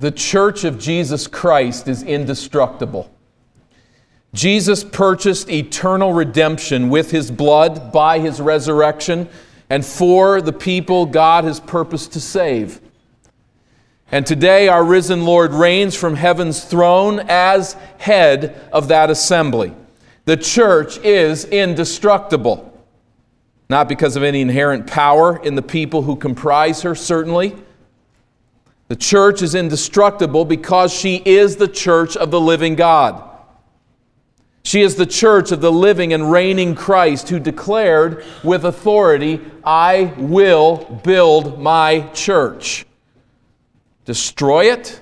The church of Jesus Christ is indestructible. Jesus purchased eternal redemption with his blood by his resurrection and for the people God has purposed to save. And today, our risen Lord reigns from heaven's throne as head of that assembly. The church is indestructible. Not because of any inherent power in the people who comprise her, certainly. The church is indestructible because she is the church of the living God. She is the church of the living and reigning Christ who declared with authority, I will build my church. Destroy it?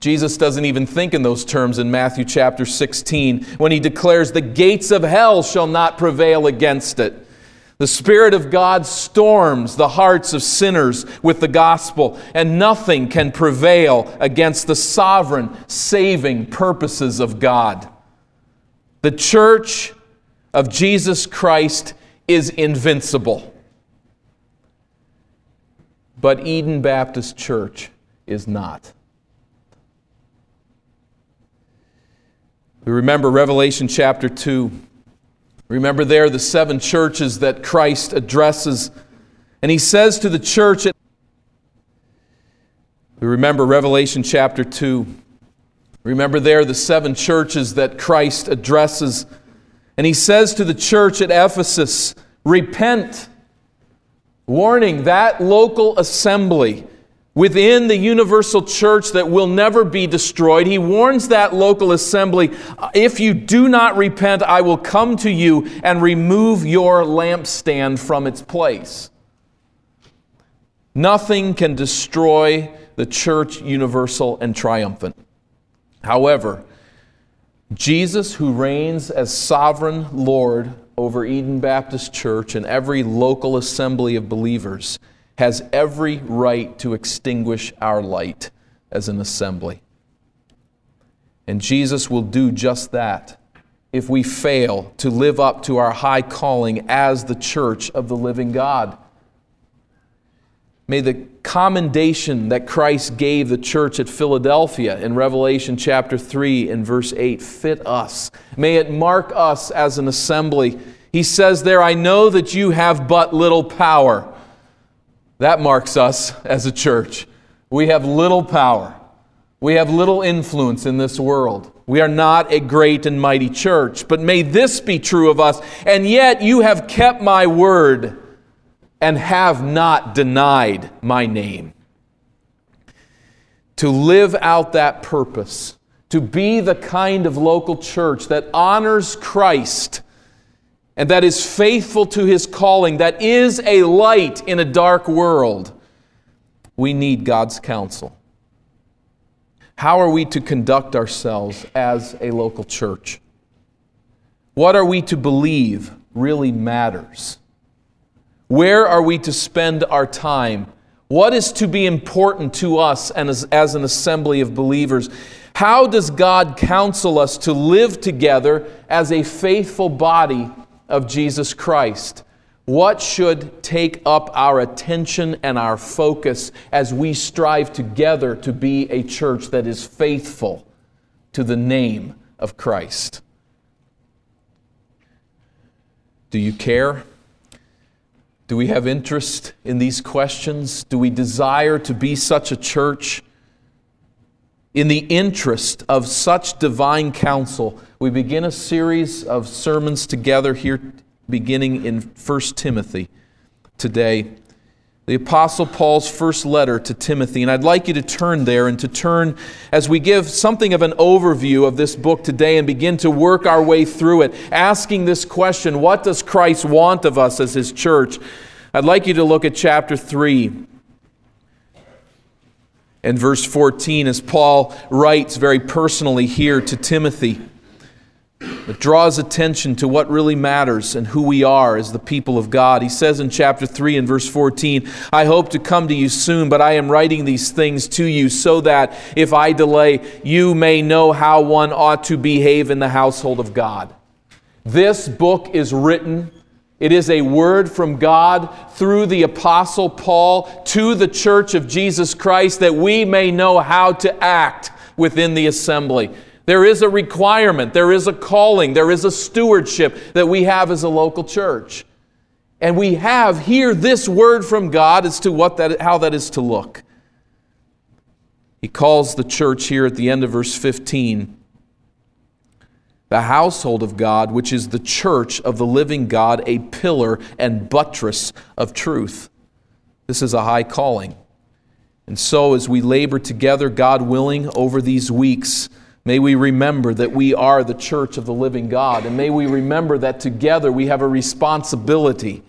Jesus doesn't even think in those terms in Matthew chapter 16 when he declares, The gates of hell shall not prevail against it. The Spirit of God storms the hearts of sinners with the gospel, and nothing can prevail against the sovereign, saving purposes of God. The church of Jesus Christ is invincible. But Eden Baptist Church is not. We remember Revelation chapter 2. Remember there the seven churches that Christ addresses. And he says to the church at we remember Revelation chapter 2. Remember there the seven churches that Christ addresses. And he says to the church at Ephesus, Repent. Warning that local assembly within the universal church that will never be destroyed. He warns that local assembly uh, if you do not repent, I will come to you and remove your lampstand from its place. Nothing can destroy the church universal and triumphant. However, Jesus, who reigns as sovereign Lord over Eden Baptist Church and every local assembly of believers, has every right to extinguish our light as an assembly. And Jesus will do just that if we fail to live up to our high calling as the church of the living God. May the commendation that Christ gave the church at Philadelphia in Revelation chapter 3 and verse 8 fit us. May it mark us as an assembly. He says there, I know that you have but little power. That marks us as a church. We have little power. We have little influence in this world. We are not a great and mighty church. But may this be true of us. And yet you have kept my word and have not denied my name. To live out that purpose, to be the kind of local church that honors Christ and that is faithful to his calling, that is a light in a dark world, we need God's counsel. How are we to conduct ourselves as a local church? What are we to believe really matters? Where are we to spend our time? What is to be important to us and as, as an assembly of believers? How does God counsel us to live together as a faithful body of Jesus Christ? What should take up our attention and our focus as we strive together to be a church that is faithful to the name of Christ? Do you care? Do we have interest in these questions? Do we desire to be such a church? In the interest of such divine counsel, we begin a series of sermons together here, beginning in 1 Timothy today the Apostle Paul's first letter to Timothy. And I'd like you to turn there and to turn as we give something of an overview of this book today and begin to work our way through it, asking this question What does Christ want of us as his church? I'd like you to look at chapter 3 and verse 14 as Paul writes very personally here to Timothy. It draws attention to what really matters and who we are as the people of God. He says in chapter 3 and verse 14, I hope to come to you soon, but I am writing these things to you so that if I delay, you may know how one ought to behave in the household of God. This book is written It is a word from God through the Apostle Paul to the church of Jesus Christ that we may know how to act within the assembly. There is a requirement, there is a calling, there is a stewardship that we have as a local church. And we have here this word from God as to what that, how that is to look. He calls the church here at the end of verse 15 the household of God, which is the church of the living God, a pillar and buttress of truth. This is a high calling. And so, as we labor together, God willing, over these weeks, may we remember that we are the church of the living God. And may we remember that together we have a responsibility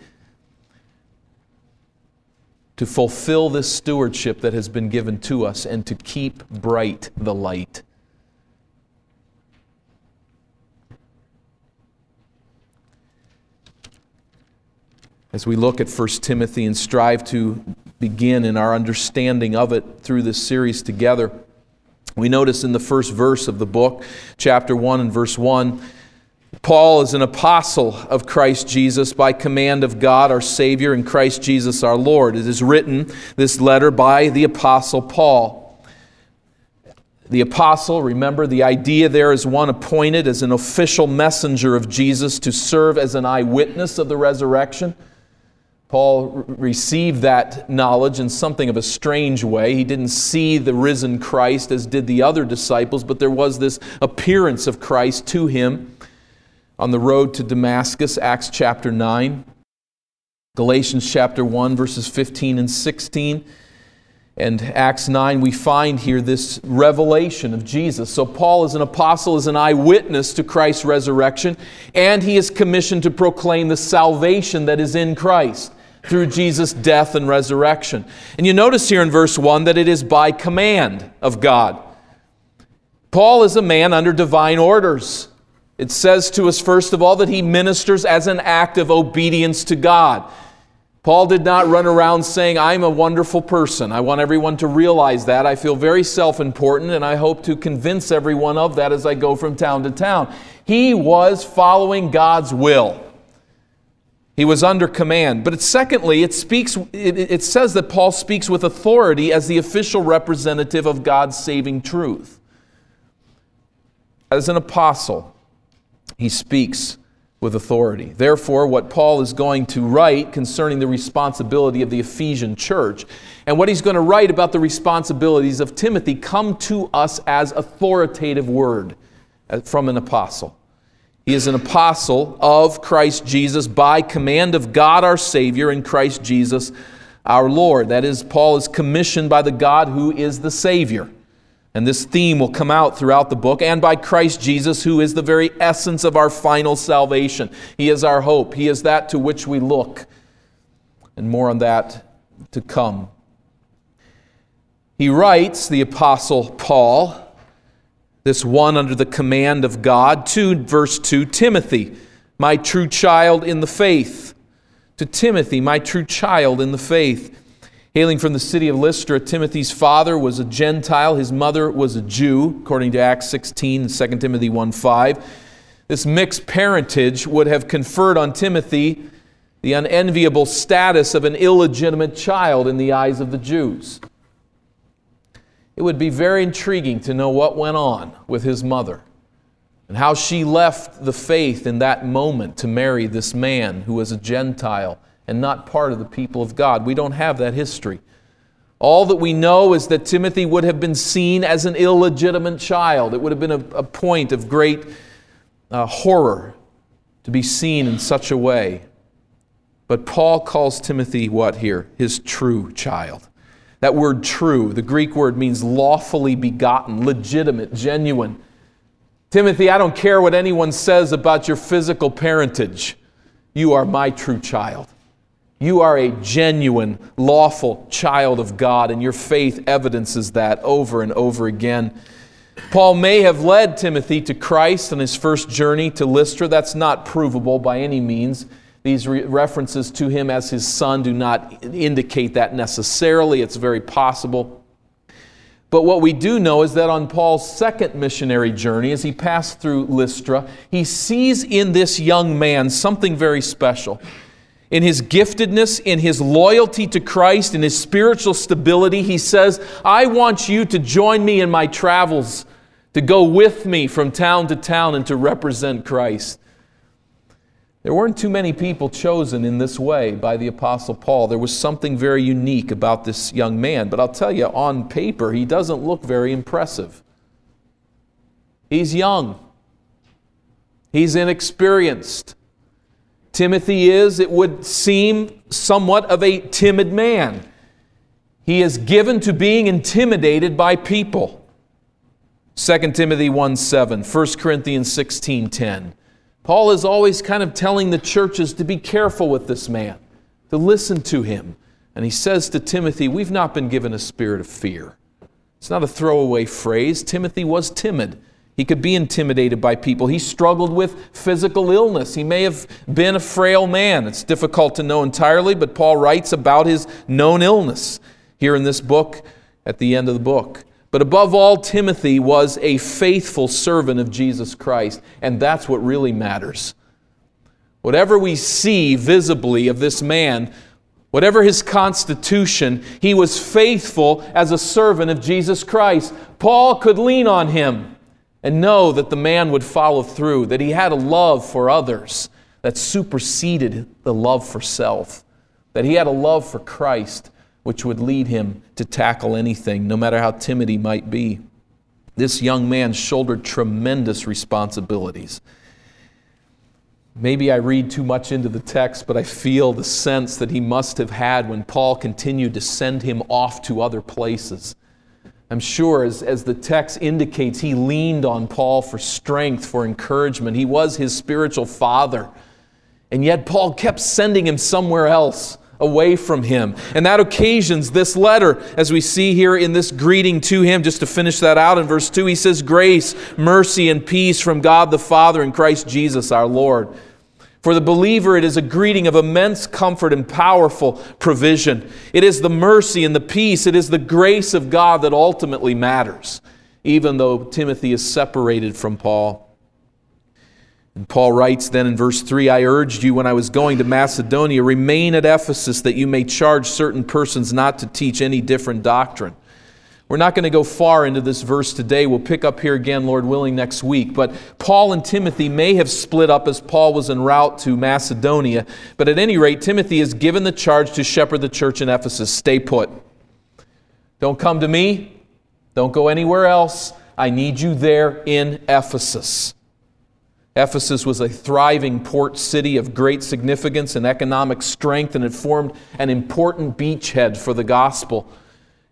to fulfill this stewardship that has been given to us and to keep bright the light. As we look at 1 Timothy and strive to begin in our understanding of it through this series together, we notice in the first verse of the book, chapter 1 and verse 1, Paul is an apostle of Christ Jesus by command of God our Savior and Christ Jesus our Lord. It is written, this letter, by the apostle Paul. The apostle, remember, the idea there is one appointed as an official messenger of Jesus to serve as an eyewitness of the resurrection. Paul received that knowledge in something of a strange way. He didn't see the risen Christ as did the other disciples, but there was this appearance of Christ to him on the road to Damascus, Acts chapter 9, Galatians chapter 1, verses 15 and 16 and Acts 9, we find here this revelation of Jesus. So, Paul, as an apostle, is an eyewitness to Christ's resurrection, and he is commissioned to proclaim the salvation that is in Christ through Jesus' death and resurrection. And you notice here in verse 1 that it is by command of God. Paul is a man under divine orders. It says to us, first of all, that he ministers as an act of obedience to God. Paul did not run around saying, I'm a wonderful person. I want everyone to realize that. I feel very self important, and I hope to convince everyone of that as I go from town to town. He was following God's will. He was under command. But secondly, it speaks it, it says that Paul speaks with authority as the official representative of God's saving truth. As an apostle, he speaks with authority. Therefore, what Paul is going to write concerning the responsibility of the Ephesian church and what he's going to write about the responsibilities of Timothy come to us as authoritative word uh, from an apostle. He is an apostle of Christ Jesus by command of God our Savior and Christ Jesus our Lord. That is, Paul is commissioned by the God who is the Savior. And this theme will come out throughout the book, and by Christ Jesus, who is the very essence of our final salvation. He is our hope, He is that to which we look. And more on that to come. He writes, the Apostle Paul, this one under the command of God, to verse 2 Timothy, my true child in the faith. To Timothy, my true child in the faith. Hailing from the city of Lystra, Timothy's father was a Gentile, his mother was a Jew, according to Acts 16 and 2 Timothy 1 5. This mixed parentage would have conferred on Timothy the unenviable status of an illegitimate child in the eyes of the Jews. It would be very intriguing to know what went on with his mother and how she left the faith in that moment to marry this man who was a Gentile and not part of the people of God. We don't have that history. All that we know is that Timothy would have been seen as an illegitimate child. It would have been a, a point of great uh, horror to be seen in such a way. But Paul calls Timothy what here? His true child. That word true, the Greek word means lawfully begotten, legitimate, genuine. Timothy, I don't care what anyone says about your physical parentage. You are my true child. You are a genuine, lawful child of God, and your faith evidences that over and over again. Paul may have led Timothy to Christ on his first journey to Lystra. That's not provable by any means. These re- references to him as his son do not indicate that necessarily. It's very possible. But what we do know is that on Paul's second missionary journey, as he passed through Lystra, he sees in this young man something very special. in his giftedness, in his loyalty to Christ, in his spiritual stability, he says, I want you to join me in my travels, to go with me from town to town and to represent Christ. There weren't too many people chosen in this way by the Apostle Paul. There was something very unique about this young man, but I'll tell you, on paper, he doesn't look very impressive. He's young, he's inexperienced. Timothy is, it would seem, somewhat of a timid man. He is given to being intimidated by people. 2 Timothy 1 7, 1 Corinthians 16 10. Paul is always kind of telling the churches to be careful with this man, to listen to him. And he says to Timothy, We've not been given a spirit of fear. It's not a throwaway phrase. Timothy was timid. He could be intimidated by people. He struggled with physical illness. He may have been a frail man. It's difficult to know entirely, but Paul writes about his known illness here in this book at the end of the book. But above all, Timothy was a faithful servant of Jesus Christ, and that's what really matters. Whatever we see visibly of this man, whatever his constitution, he was faithful as a servant of Jesus Christ. Paul could lean on him and know that the man would follow through, that he had a love for others that superseded the love for self, that he had a love for Christ which would lead him to tackle anything, no matter how timid he might be. This young man shouldered tremendous responsibilities. Maybe I read too much into the text, but I feel the sense that he must have had when Paul continued to send him off to other places. I'm sure, as, as the text indicates, he leaned on Paul for strength, for encouragement. He was his spiritual father. And yet, Paul kept sending him somewhere else away from him. And that occasions this letter, as we see here in this greeting to him. Just to finish that out in verse 2, he says, Grace, mercy, and peace from God the Father and Christ Jesus our Lord. For the believer, it is a greeting of immense comfort and powerful provision. It is the mercy and the peace, it is the grace of God that ultimately matters, even though Timothy is separated from Paul. And Paul writes then in verse 3 I urged you when I was going to Macedonia, remain at Ephesus that you may charge certain persons not to teach any different doctrine we're not going to go far into this verse today. We'll pick up here again, Lord willing, next week. But Paul and Timothy may have split up as Paul was en route to Macedonia. But at any rate, Timothy is given the charge to shepherd the church in Ephesus. Stay put. Don't come to me. Don't go anywhere else. I need you there in Ephesus. Ephesus was a thriving port city of great significance and economic strength, and it formed an important beachhead for the gospel.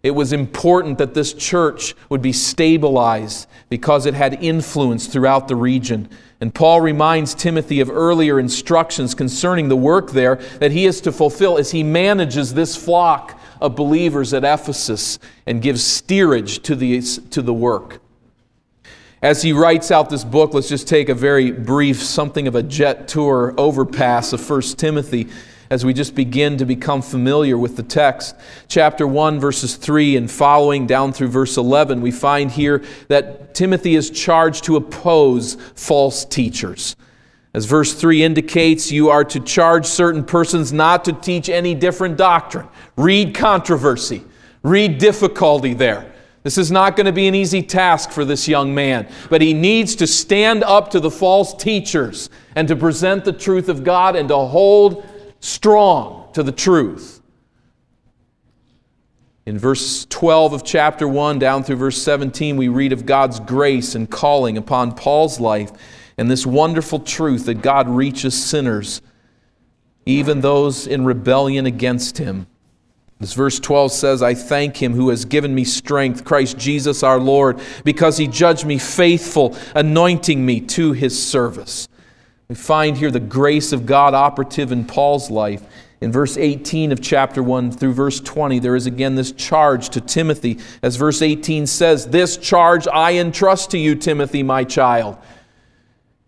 It was important that this church would be stabilized because it had influence throughout the region. And Paul reminds Timothy of earlier instructions concerning the work there that he is to fulfill as he manages this flock of believers at Ephesus and gives steerage to the, to the work. As he writes out this book, let's just take a very brief, something of a jet tour overpass of 1 Timothy as we just begin to become familiar with the text. Chapter 1, verses 3 and following down through verse 11, we find here that Timothy is charged to oppose false teachers. As verse 3 indicates, you are to charge certain persons not to teach any different doctrine. Read controversy, read difficulty there. This is not going to be an easy task for this young man, but he needs to stand up to the false teachers and to present the truth of God and to hold strong to the truth. In verse 12 of chapter 1 down through verse 17, we read of God's grace and calling upon Paul's life and this wonderful truth that God reaches sinners, even those in rebellion against him. As verse 12 says, I thank him who has given me strength, Christ Jesus our Lord, because he judged me faithful, anointing me to his service. We find here the grace of God operative in Paul's life. In verse 18 of chapter 1 through verse 20, there is again this charge to Timothy. As verse 18 says, This charge I entrust to you, Timothy, my child.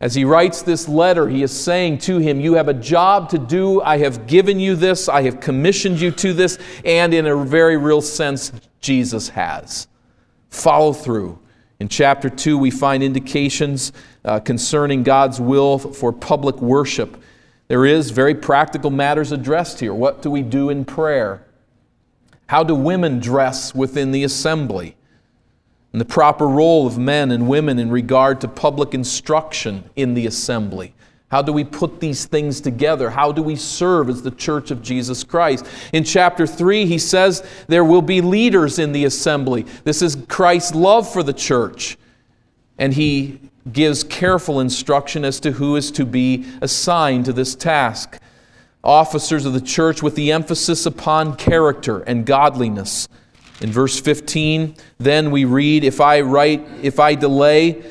As he writes this letter, he is saying to him, You have a job to do. I have given you this. I have commissioned you to this. And in a very real sense, Jesus has. Follow through. In chapter 2, we find indications uh, concerning God's will for public worship. There is very practical matters addressed here. What do we do in prayer? How do women dress within the assembly? And the proper role of men and women in regard to public instruction in the assembly. How do we put these things together? How do we serve as the church of Jesus Christ? In chapter 3, he says there will be leaders in the assembly. This is Christ's love for the church. And he gives careful instruction as to who is to be assigned to this task. Officers of the church with the emphasis upon character and godliness. In verse 15, then we read, If I write, if I delay,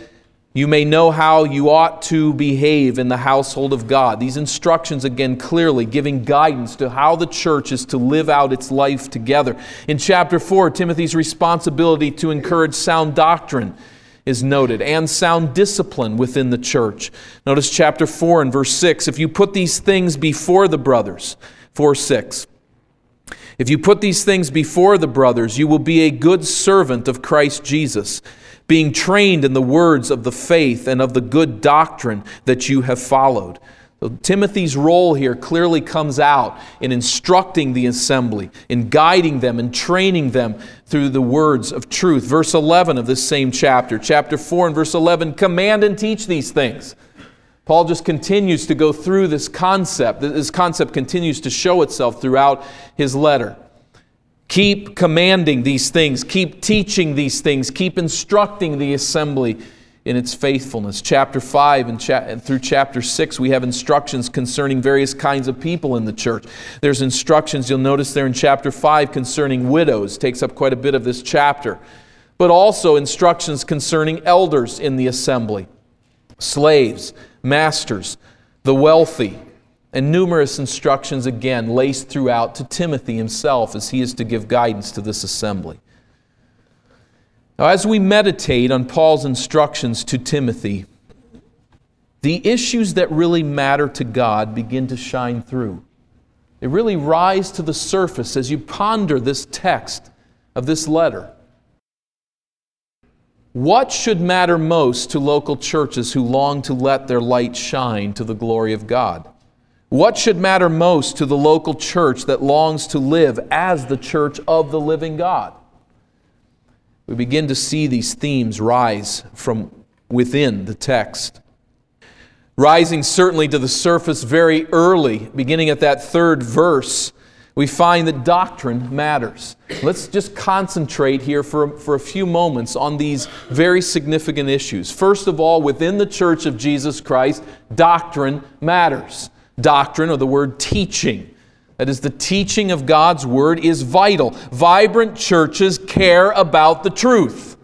you may know how you ought to behave in the household of God. These instructions, again, clearly giving guidance to how the church is to live out its life together. In chapter 4, Timothy's responsibility to encourage sound doctrine is noted and sound discipline within the church. Notice chapter 4 and verse 6. If you put these things before the brothers, 4 6. If you put these things before the brothers, you will be a good servant of Christ Jesus being trained in the words of the faith and of the good doctrine that you have followed. So Timothy's role here clearly comes out in instructing the assembly, in guiding them and training them through the words of truth. Verse 11 of this same chapter, chapter 4 and verse 11, command and teach these things. Paul just continues to go through this concept. This concept continues to show itself throughout his letter. Keep commanding these things, keep teaching these things, keep instructing the assembly in its faithfulness. Chapter 5 and, cha- through chapter 6, we have instructions concerning various kinds of people in the church. There's instructions, you'll notice there in chapter 5, concerning widows, takes up quite a bit of this chapter, but also instructions concerning elders in the assembly, slaves, masters, the wealthy, and numerous instructions again laced throughout to Timothy himself as he is to give guidance to this assembly. Now, as we meditate on Paul's instructions to Timothy, the issues that really matter to God begin to shine through. They really rise to the surface as you ponder this text of this letter. What should matter most to local churches who long to let their light shine to the glory of God? What should matter most to the local church that longs to live as the church of the living God? We begin to see these themes rise from within the text. Rising certainly to the surface very early, beginning at that third verse, we find that doctrine matters. Let's just concentrate here for, for a few moments on these very significant issues. First of all, within the church of Jesus Christ, doctrine matters doctrine or the word teaching. That is, the teaching of God's Word is vital. Vibrant churches care about the truth.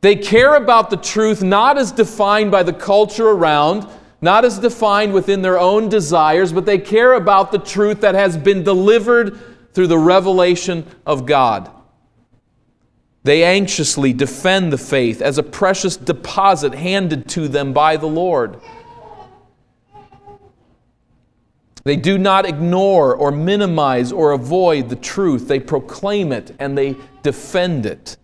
They care about the truth not as defined by the culture around, not as defined within their own desires, but they care about the truth that has been delivered through the revelation of God. They anxiously defend the faith as a precious deposit handed to them by the Lord. They do not ignore or minimize or avoid the truth. They proclaim it and they defend it.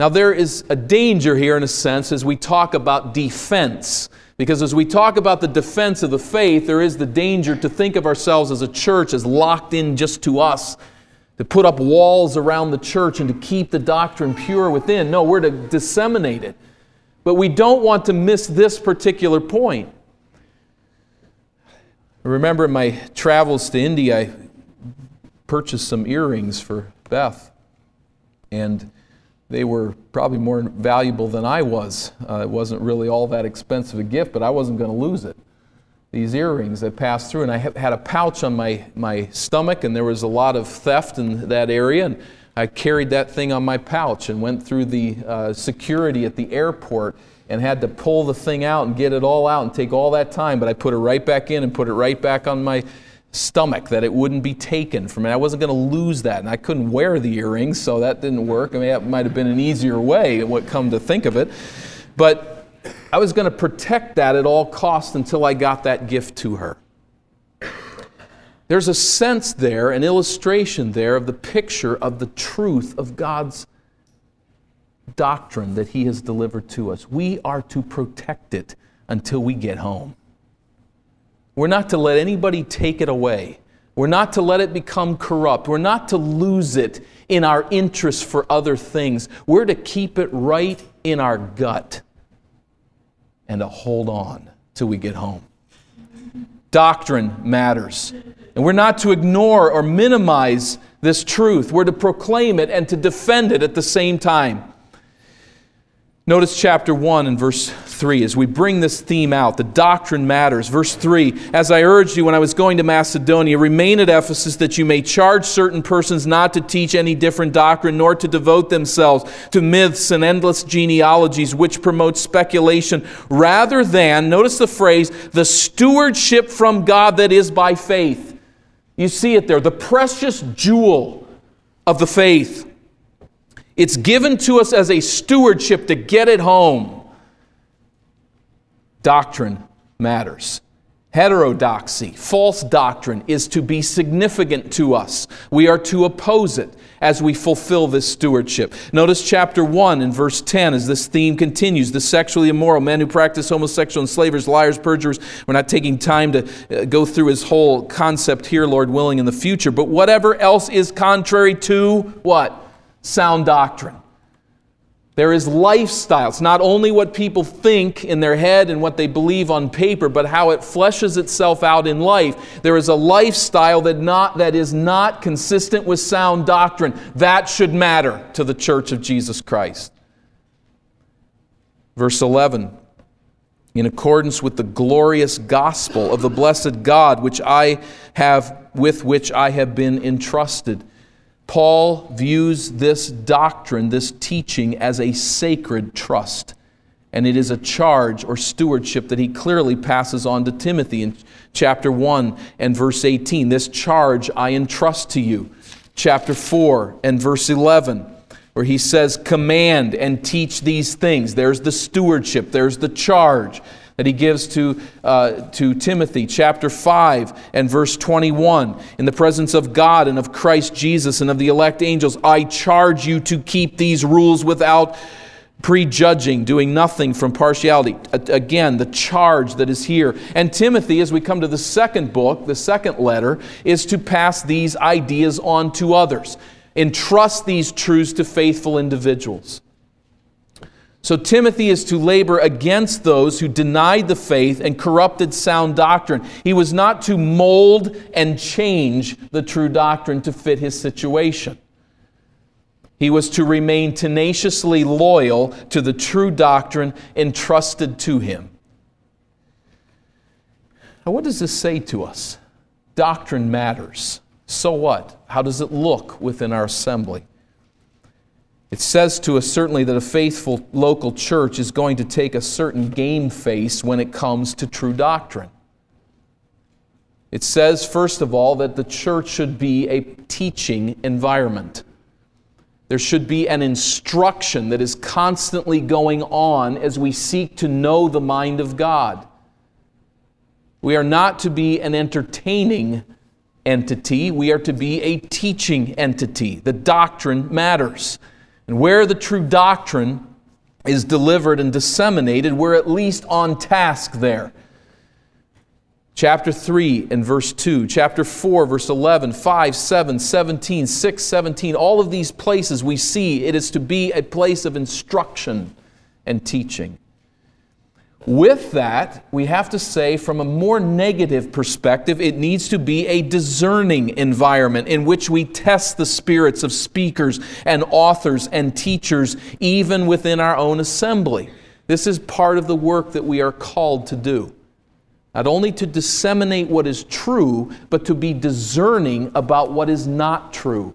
Now, there is a danger here, in a sense, as we talk about defense. Because as we talk about the defense of the faith, there is the danger to think of ourselves as a church as locked in just to us, to put up walls around the church and to keep the doctrine pure within. No, we're to disseminate it. But we don't want to miss this particular point. I remember in my travels to India, I purchased some earrings for Beth. And they were probably more valuable than I was. Uh, it wasn't really all that expensive a gift, but I wasn't going to lose it. These earrings that passed through, and I had a pouch on my, my stomach, and there was a lot of theft in that area. And I carried that thing on my pouch and went through the uh, security at the airport and had to pull the thing out and get it all out and take all that time, but I put it right back in and put it right back on my stomach that it wouldn't be taken from me. I wasn't going to lose that, and I couldn't wear the earrings, so that didn't work. I mean, that might have been an easier way, what come to think of it. But I was going to protect that at all costs until I got that gift to her. There's a sense there, an illustration there of the picture of the truth of God's doctrine that He has delivered to us. We are to protect it until we get home. We're not to let anybody take it away. We're not to let it become corrupt. We're not to lose it in our interest for other things. We're to keep it right in our gut and to hold on till we get home. Doctrine matters. And we're not to ignore or minimize this truth. We're to proclaim it and to defend it at the same time. Notice chapter 1 and verse 3 as we bring this theme out. The doctrine matters. Verse 3 As I urged you when I was going to Macedonia, remain at Ephesus that you may charge certain persons not to teach any different doctrine, nor to devote themselves to myths and endless genealogies which promote speculation, rather than, notice the phrase, the stewardship from God that is by faith. You see it there, the precious jewel of the faith. It's given to us as a stewardship to get it home. Doctrine matters. Heterodoxy, false doctrine, is to be significant to us. We are to oppose it as we fulfill this stewardship. Notice chapter 1 and verse 10 as this theme continues the sexually immoral, men who practice homosexual enslavers, liars, perjurers. We're not taking time to uh, go through his whole concept here, Lord willing, in the future. But whatever else is contrary to what? Sound doctrine. There is lifestyle. It's not only what people think in their head and what they believe on paper, but how it fleshes itself out in life. There is a lifestyle that, not, that is not consistent with sound doctrine. That should matter to the church of Jesus Christ. Verse 11 In accordance with the glorious gospel of the blessed God, which I have, with which I have been entrusted Paul views this doctrine, this teaching, as a sacred trust. And it is a charge or stewardship that he clearly passes on to Timothy in chapter 1 and verse 18. This charge I entrust to you. Chapter 4 and verse 11, where he says, Command and teach these things. There's the stewardship, there's the charge that he gives to, uh, to Timothy, chapter 5 and verse 21. In the presence of God and of Christ Jesus and of the elect angels, I charge you to keep these rules without prejudging, doing nothing from partiality. Again, the charge that is here. And Timothy, as we come to the second book, the second letter, is to pass these ideas on to others. Entrust these truths to faithful individuals. So Timothy is to labor against those who denied the faith and corrupted sound doctrine. He was not to mold and change the true doctrine to fit his situation. He was to remain tenaciously loyal to the true doctrine entrusted to him. Now, what does this say to us? Doctrine matters. So what? How does it look within our assembly? It says to us certainly that a faithful local church is going to take a certain game face when it comes to true doctrine. It says, first of all, that the church should be a teaching environment. There should be an instruction that is constantly going on as we seek to know the mind of God. We are not to be an entertaining entity, we are to be a teaching entity. The doctrine matters. And where the true doctrine is delivered and disseminated, we're at least on task there. Chapter 3 and verse 2, chapter 4, verse 11, 5, 7, 17, 6, 17, all of these places we see it is to be a place of instruction and teaching. With that, we have to say, from a more negative perspective, it needs to be a discerning environment in which we test the spirits of speakers and authors and teachers, even within our own assembly. This is part of the work that we are called to do. Not only to disseminate what is true, but to be discerning about what is not true,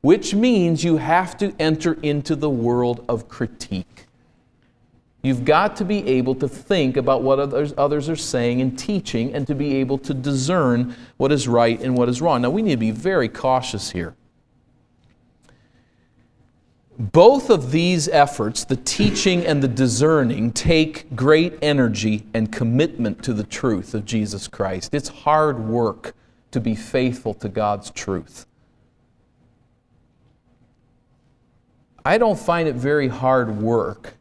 which means you have to enter into the world of critique. You've got to be able to think about what others, others are saying and teaching and to be able to discern what is right and what is wrong. Now, we need to be very cautious here. Both of these efforts, the teaching and the discerning, take great energy and commitment to the truth of Jesus Christ. It's hard work to be faithful to God's truth. I don't find it very hard work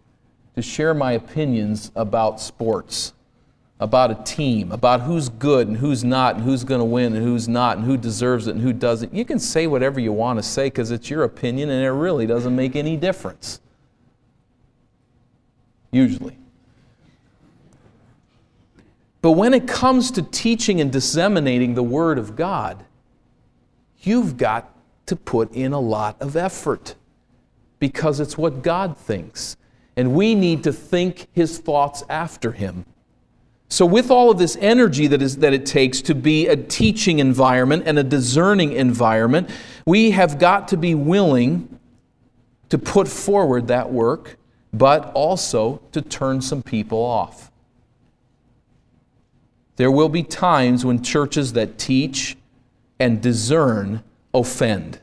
to share my opinions about sports. about a team, about who's good and who's not, and who's going to win and who's not, and who deserves it and who doesn't. You can say whatever you want to say because it's your opinion and it really doesn't make any difference. Usually. But when it comes to teaching and disseminating the Word of God, you've got to put in a lot of effort because it's what God thinks. And we need to think His thoughts after Him. So, with all of this energy that, is, that it takes to be a teaching environment and a discerning environment, we have got to be willing to put forward that work, but also to turn some people off. There will be times when churches that teach and discern offend.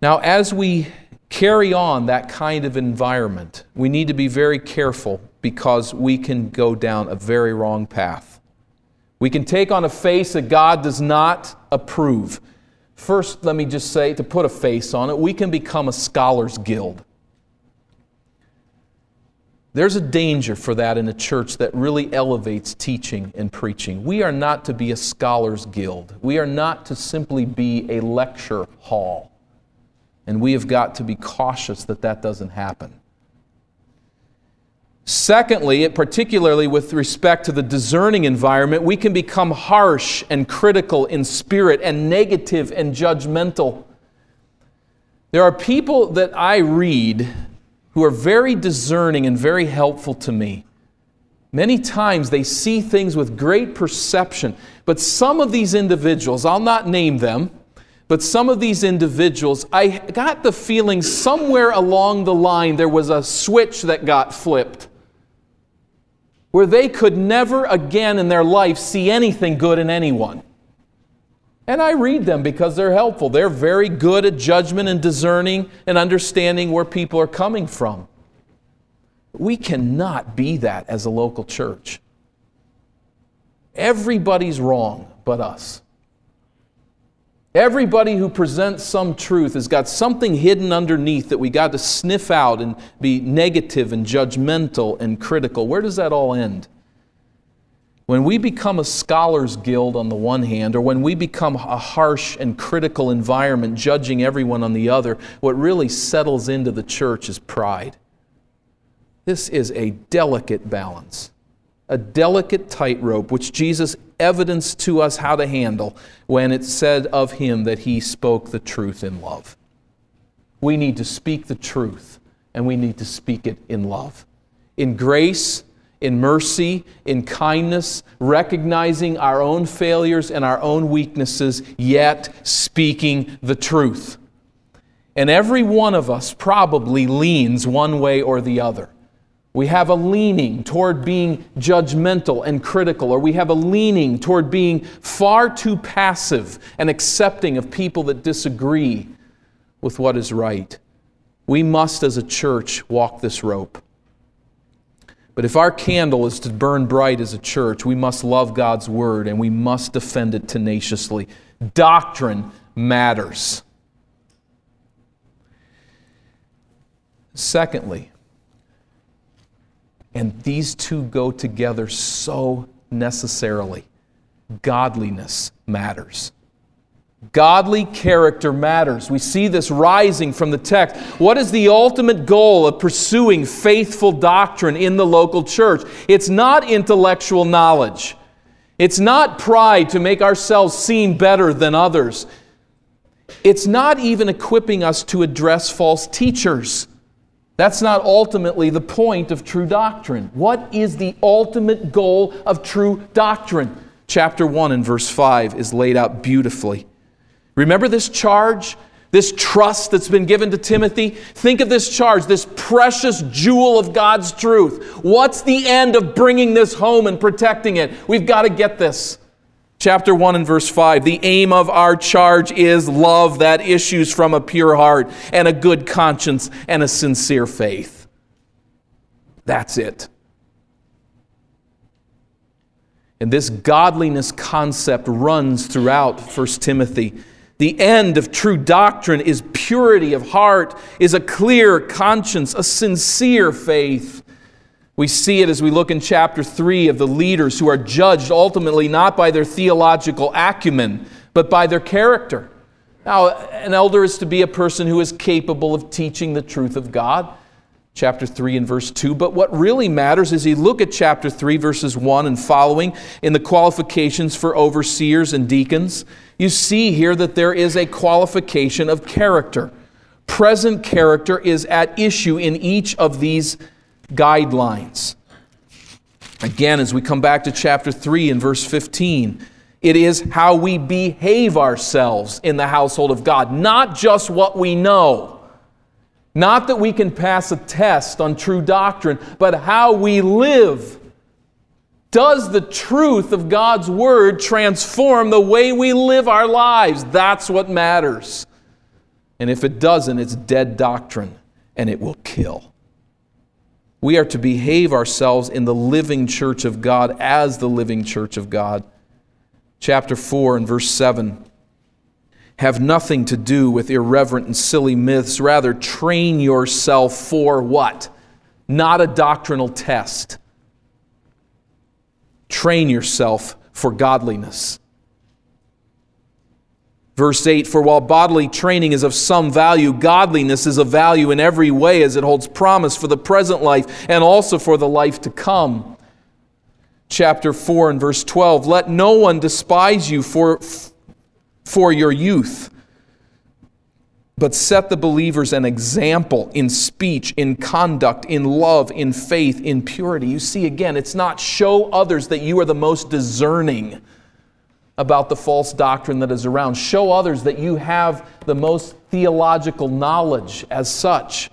Now, as we carry on that kind of environment, we need to be very careful because we can go down a very wrong path. We can take on a face that God does not approve. First, let me just say, to put a face on it, we can become a scholars guild. There's a danger for that in a church that really elevates teaching and preaching. We are not to be a scholars guild. We are not to simply be a lecture hall. And we have got to be cautious that that doesn't happen. Secondly, particularly with respect to the discerning environment, we can become harsh and critical in spirit and negative and judgmental. There are people that I read who are very discerning and very helpful to me. Many times they see things with great perception, but some of these individuals, I'll not name them, but some of these individuals, I got the feeling somewhere along the line there was a switch that got flipped where they could never again in their life see anything good in anyone. And I read them because they're helpful. They're very good at judgment and discerning and understanding where people are coming from. We cannot be that as a local church. Everybody's wrong but us. Everybody who presents some truth has got something hidden underneath that we got to sniff out and be negative and judgmental and critical. Where does that all end? When we become a scholars guild on the one hand, or when we become a harsh and critical environment judging everyone on the other, what really settles into the church is pride. This is a delicate balance, a delicate tightrope, which Jesus evidenced to us how to handle when it said of him that he spoke the truth in love. We need to speak the truth, and we need to speak it in love. In grace, in mercy, in kindness, recognizing our own failures and our own weaknesses, yet speaking the truth. And every one of us probably leans one way or the other. We have a leaning toward being judgmental and critical, or we have a leaning toward being far too passive and accepting of people that disagree with what is right. We must, as a church, walk this rope. But if our candle is to burn bright as a church, we must love God's word and we must defend it tenaciously. Doctrine matters. Secondly, and these two go together so necessarily, godliness matters. Godly character matters. We see this rising from the text. What is the ultimate goal of pursuing faithful doctrine in the local church? It's not intellectual knowledge. It's not pride to make ourselves seem better than others. It's not even equipping us to address false teachers. That's not ultimately the point of true doctrine. What is the ultimate goal of true doctrine? Chapter 1 and verse 5 is laid out beautifully. Remember this charge, this trust that's been given to Timothy? Think of this charge, this precious jewel of God's truth. What's the end of bringing this home and protecting it? We've got to get this. Chapter 1 and verse 5 The aim of our charge is love that issues from a pure heart and a good conscience and a sincere faith. That's it. And this godliness concept runs throughout 1 Timothy. The end of true doctrine is purity of heart, is a clear conscience, a sincere faith. We see it as we look in chapter 3 of the leaders who are judged ultimately not by their theological acumen, but by their character. Now, an elder is to be a person who is capable of teaching the truth of God, chapter 3 and verse 2. But what really matters is you look at chapter 3, verses 1 and following in the qualifications for overseers and deacons. You see here that there is a qualification of character. Present character is at issue in each of these guidelines. Again, as we come back to chapter 3 and verse 15, it is how we behave ourselves in the household of God, not just what we know. Not that we can pass a test on true doctrine, but how we live. Does the truth of God's Word transform the way we live our lives? That's what matters. And if it doesn't, it's dead doctrine and it will kill. We are to behave ourselves in the living church of God as the living church of God chapter 4 and verse 7 have nothing to do with irreverent and silly myths. Rather, train yourself for what? Not a doctrinal test. Train yourself for godliness. Verse 8 For while bodily training is of some value, godliness is of value in every way as it holds promise for the present life and also for the life to come chapter 4 and verse 12 let no one despise you for, for your youth but set the believers an example in speech, in conduct, in love, in faith, in purity. You see, again, it's not show others that you are the most discerning about the false doctrine that is around. Show others that you have the most theological knowledge as such.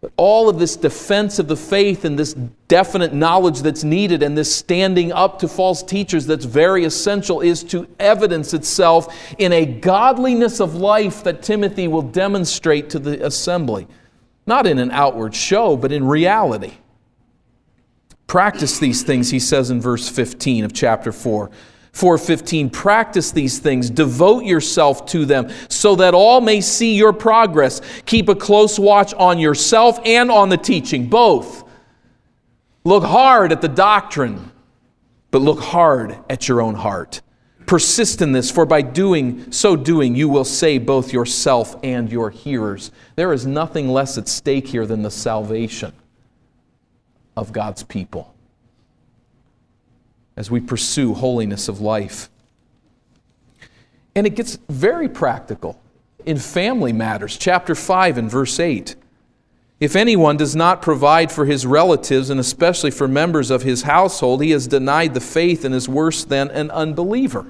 But all of this defense of the faith and this definite knowledge that's needed and this standing up to false teachers that's very essential is to evidence itself in a godliness of life that Timothy will demonstrate to the assembly. Not in an outward show, but in reality. Practice these things, he says in verse 15 of chapter 4. 4:15 Practice these things, devote yourself to them so that all may see your progress. Keep a close watch on yourself and on the teaching, both. Look hard at the doctrine, but look hard at your own heart. Persist in this, for by doing so doing you will save both yourself and your hearers. There is nothing less at stake here than the salvation of God's people as we pursue holiness of life. And it gets very practical in family matters. Chapter 5 and verse 8. If anyone does not provide for his relatives, and especially for members of his household, he has denied the faith and is worse than an unbeliever.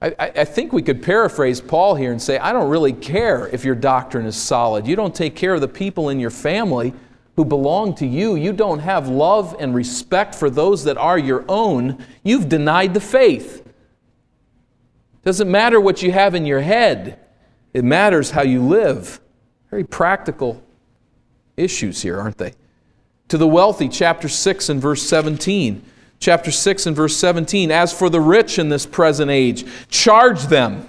I, I, think we could paraphrase Paul here and say, I don't really care if your doctrine is solid. You don't take care of the people in your family who belong to you, you don't have love and respect for those that are your own, you've denied the faith. Doesn't matter what you have in your head, it matters how you live. Very practical issues here, aren't they? To the wealthy, chapter 6 and verse 17. Chapter 6 and verse 17. As for the rich in this present age, charge them.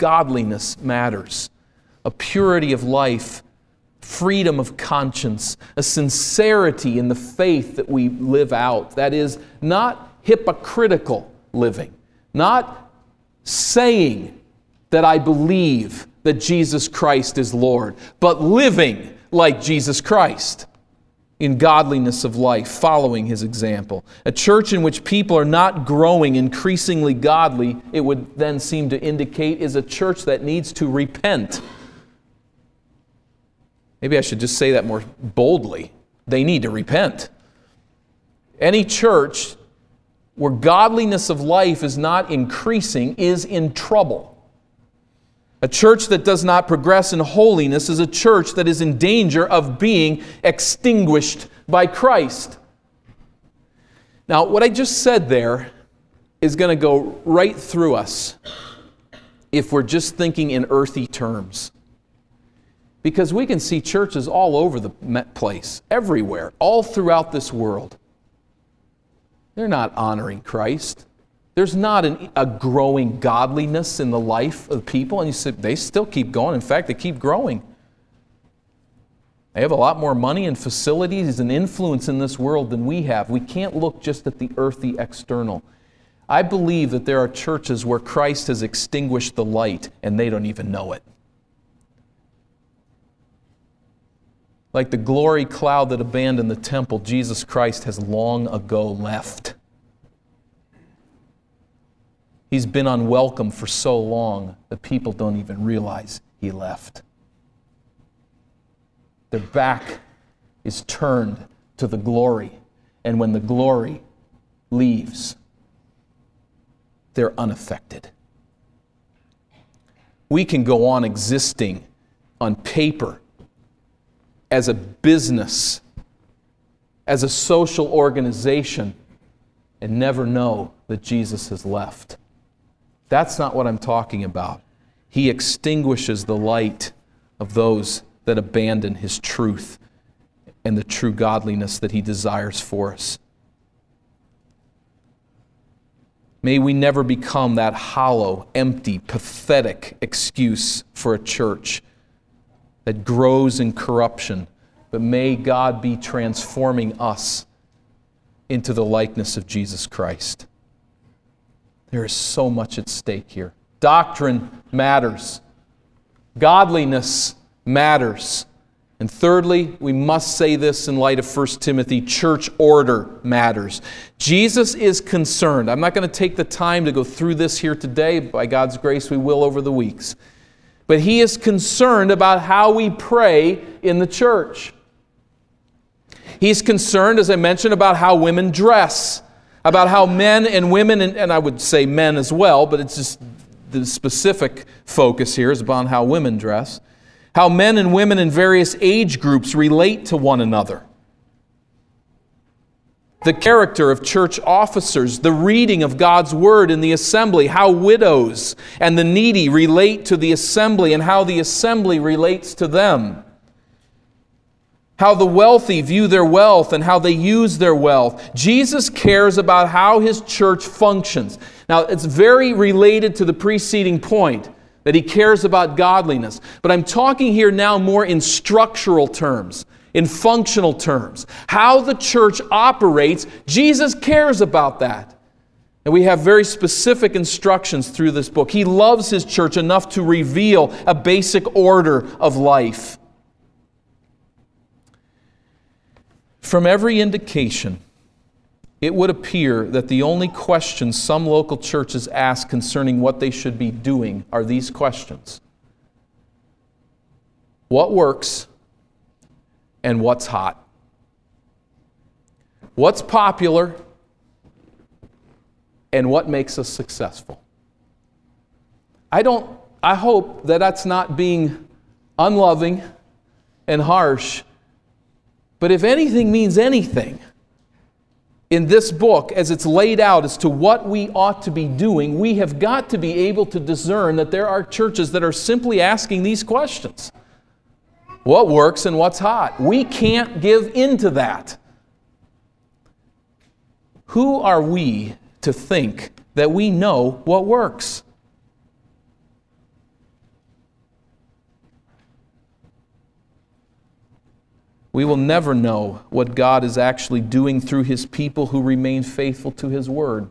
godliness matters, a purity of life freedom of conscience, a sincerity in the faith that we live out. That is, not hypocritical living, not saying that I believe that Jesus Christ is Lord, but living like Jesus Christ in godliness of life, following his example. A church in which people are not growing increasingly godly, it would then seem to indicate, is a church that needs to repent Maybe I should just say that more boldly. They need to repent. Any church where godliness of life is not increasing is in trouble. A church that does not progress in holiness is a church that is in danger of being extinguished by Christ. Now, what I just said there is going to go right through us if we're just thinking in earthy terms. Because we can see churches all over the place, everywhere, all throughout this world. They're not honoring Christ. There's not an, a growing godliness in the life of people. And you say, they still keep going. In fact, they keep growing. They have a lot more money and facilities and influence in this world than we have. We can't look just at the earthy external. I believe that there are churches where Christ has extinguished the light and they don't even know it. Like the glory cloud that abandoned the temple, Jesus Christ has long ago left. He's been unwelcome for so long that people don't even realize he left. Their back is turned to the glory, and when the glory leaves, they're unaffected. We can go on existing on paper as a business, as a social organization, and never know that Jesus has left. That's not what I'm talking about. He extinguishes the light of those that abandon his truth and the true godliness that he desires for us. May we never become that hollow, empty, pathetic excuse for a church that grows in corruption, but may God be transforming us into the likeness of Jesus Christ. There is so much at stake here. Doctrine matters, godliness matters. And thirdly, we must say this in light of 1 Timothy church order matters. Jesus is concerned. I'm not going to take the time to go through this here today. By God's grace, we will over the weeks. But he is concerned about how we pray in the church. He's concerned, as I mentioned, about how women dress, about how men and women, and, and I would say men as well, but it's just the specific focus here is upon how women dress how men and women in various age groups relate to one another. The character of church officers, the reading of God's word in the assembly, how widows and the needy relate to the assembly, and how the assembly relates to them. How the wealthy view their wealth and how they use their wealth. Jesus cares about how his church functions. Now, it's very related to the preceding point that he cares about godliness. But I'm talking here now more in structural terms, in functional terms. How the church operates, Jesus cares about that. And we have very specific instructions through this book. He loves his church enough to reveal a basic order of life. From every indication, it would appear that the only questions some local churches ask concerning what they should be doing are these questions What works and what's hot? What's popular and what makes us successful? I don't I hope that that's not being unloving and harsh. But if anything means anything, in this book, as it's laid out as to what we ought to be doing, we have got to be able to discern that there are churches that are simply asking these questions What works and what's hot? We can't give into that. Who are we to think that we know what works? We will never know what God is actually doing through His people who remain faithful to His Word.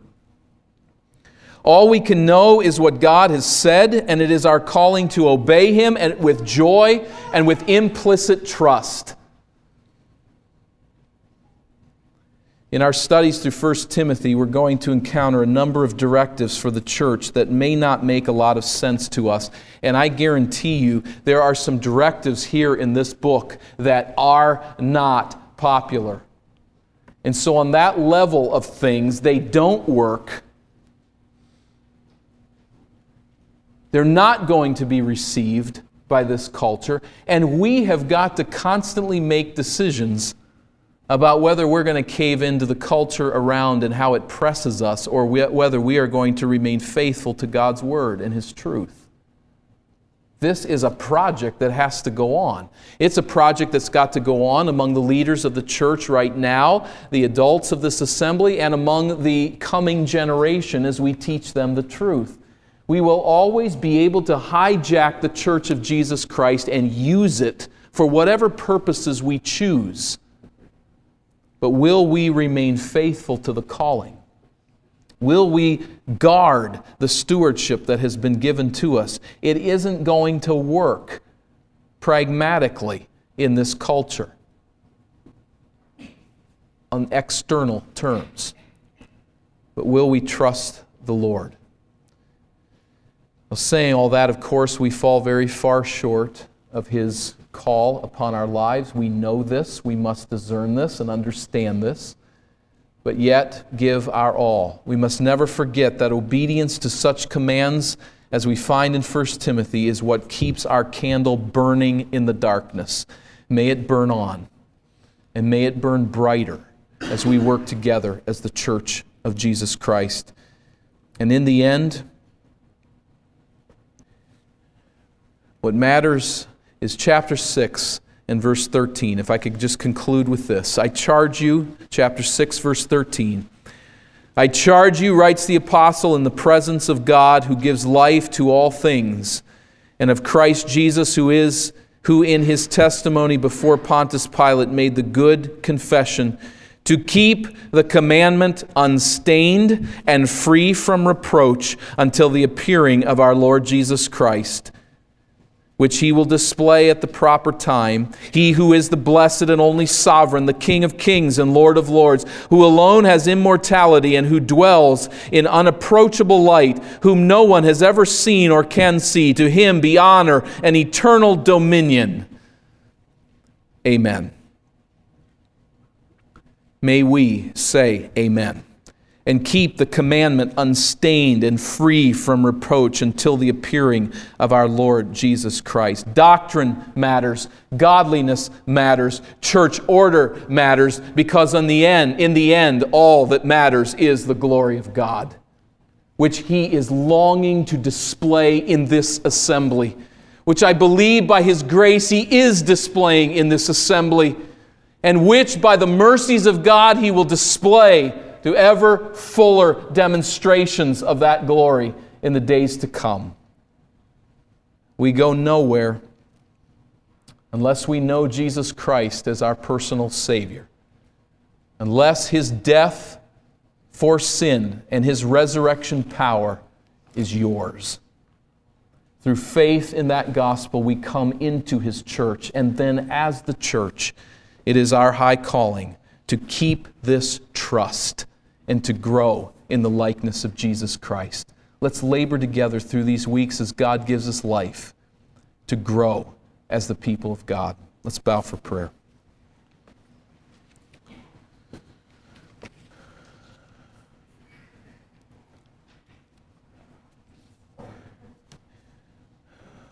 All we can know is what God has said, and it is our calling to obey Him and with joy and with implicit trust. In our studies through 1 Timothy, we're going to encounter a number of directives for the church that may not make a lot of sense to us. And I guarantee you, there are some directives here in this book that are not popular. And so, on that level of things, they don't work. They're not going to be received by this culture, and we have got to constantly make decisions about whether we're going to cave into the culture around and how it presses us, or whether we are going to remain faithful to God's Word and His truth. This is a project that has to go on. It's a project that's got to go on among the leaders of the church right now, the adults of this assembly, and among the coming generation as we teach them the truth. We will always be able to hijack the church of Jesus Christ and use it for whatever purposes we choose. But will we remain faithful to the calling? Will we guard the stewardship that has been given to us? It isn't going to work pragmatically in this culture on external terms. But will we trust the Lord? Well, saying all that, of course, we fall very far short of His call upon our lives. We know this, we must discern this and understand this but yet give our all. We must never forget that obedience to such commands as we find in 1 Timothy is what keeps our candle burning in the darkness. May it burn on, and may it burn brighter as we work together as the church of Jesus Christ. And in the end, what matters is chapter 6 and verse 13. If I could just conclude with this I charge you, chapter 6, verse 13. I charge you, writes the apostle, in the presence of God who gives life to all things, and of Christ Jesus who is who in his testimony before Pontius Pilate made the good confession to keep the commandment unstained and free from reproach until the appearing of our Lord Jesus Christ which he will display at the proper time. He who is the blessed and only sovereign, the King of kings and Lord of lords, who alone has immortality and who dwells in unapproachable light, whom no one has ever seen or can see. To him be honor and eternal dominion. Amen. May we say amen and keep the commandment unstained and free from reproach until the appearing of our Lord Jesus Christ. Doctrine matters, godliness matters, church order matters because in the end, in the end all that matters is the glory of God, which he is longing to display in this assembly, which I believe by his grace he is displaying in this assembly, and which by the mercies of God he will display to ever fuller demonstrations of that glory in the days to come. We go nowhere unless we know Jesus Christ as our personal Savior, unless His death for sin and His resurrection power is yours. Through faith in that gospel, we come into His church, and then as the church, it is our high calling to keep this trust and to grow in the likeness of Jesus Christ. Let's labor together through these weeks as God gives us life to grow as the people of God. Let's bow for prayer.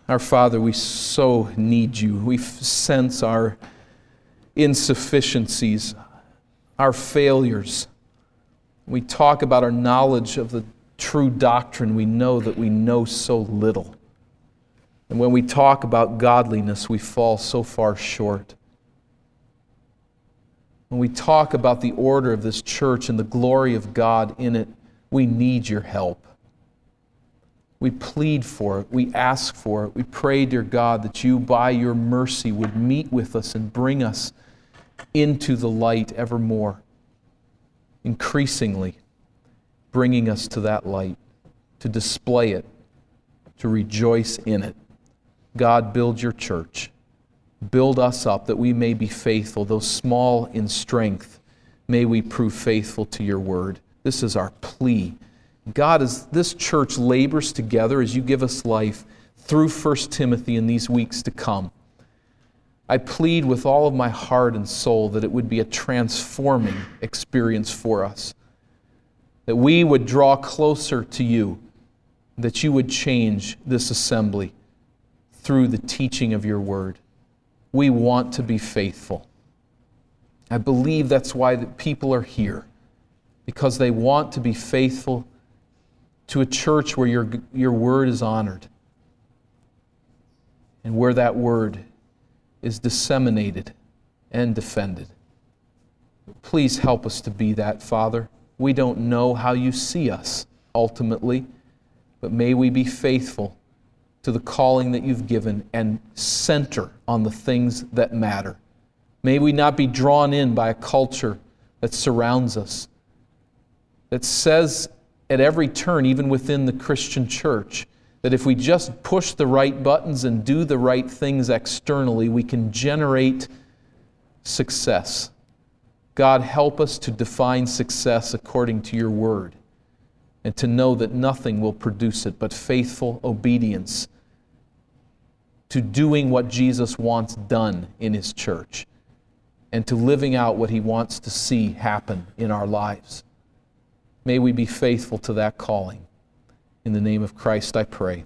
Our Father, we so need you. We sense our insufficiencies, our failures. We talk about our knowledge of the true doctrine, we know that we know so little. And when we talk about godliness, we fall so far short. When we talk about the order of this church and the glory of God in it, we need your help. We plead for it. We ask for it. We pray, dear God, that you, by your mercy, would meet with us and bring us into the light evermore increasingly bringing us to that light, to display it, to rejoice in it. God, build your church. Build us up that we may be faithful, though small in strength. May we prove faithful to your word. This is our plea. God, as this church labors together as you give us life through 1 Timothy in these weeks to come, I plead with all of my heart and soul that it would be a transforming experience for us, that we would draw closer to you, that you would change this assembly through the teaching of your word. We want to be faithful. I believe that's why the people are here, because they want to be faithful to a church where your, your word is honored and where that word is disseminated and defended. Please help us to be that, Father. We don't know how you see us ultimately, but may we be faithful to the calling that you've given and center on the things that matter. May we not be drawn in by a culture that surrounds us, that says at every turn, even within the Christian church, that if we just push the right buttons and do the right things externally, we can generate success. God, help us to define success according to your word and to know that nothing will produce it but faithful obedience to doing what Jesus wants done in his church and to living out what he wants to see happen in our lives. May we be faithful to that calling. In the name of Christ, I pray.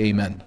Amen.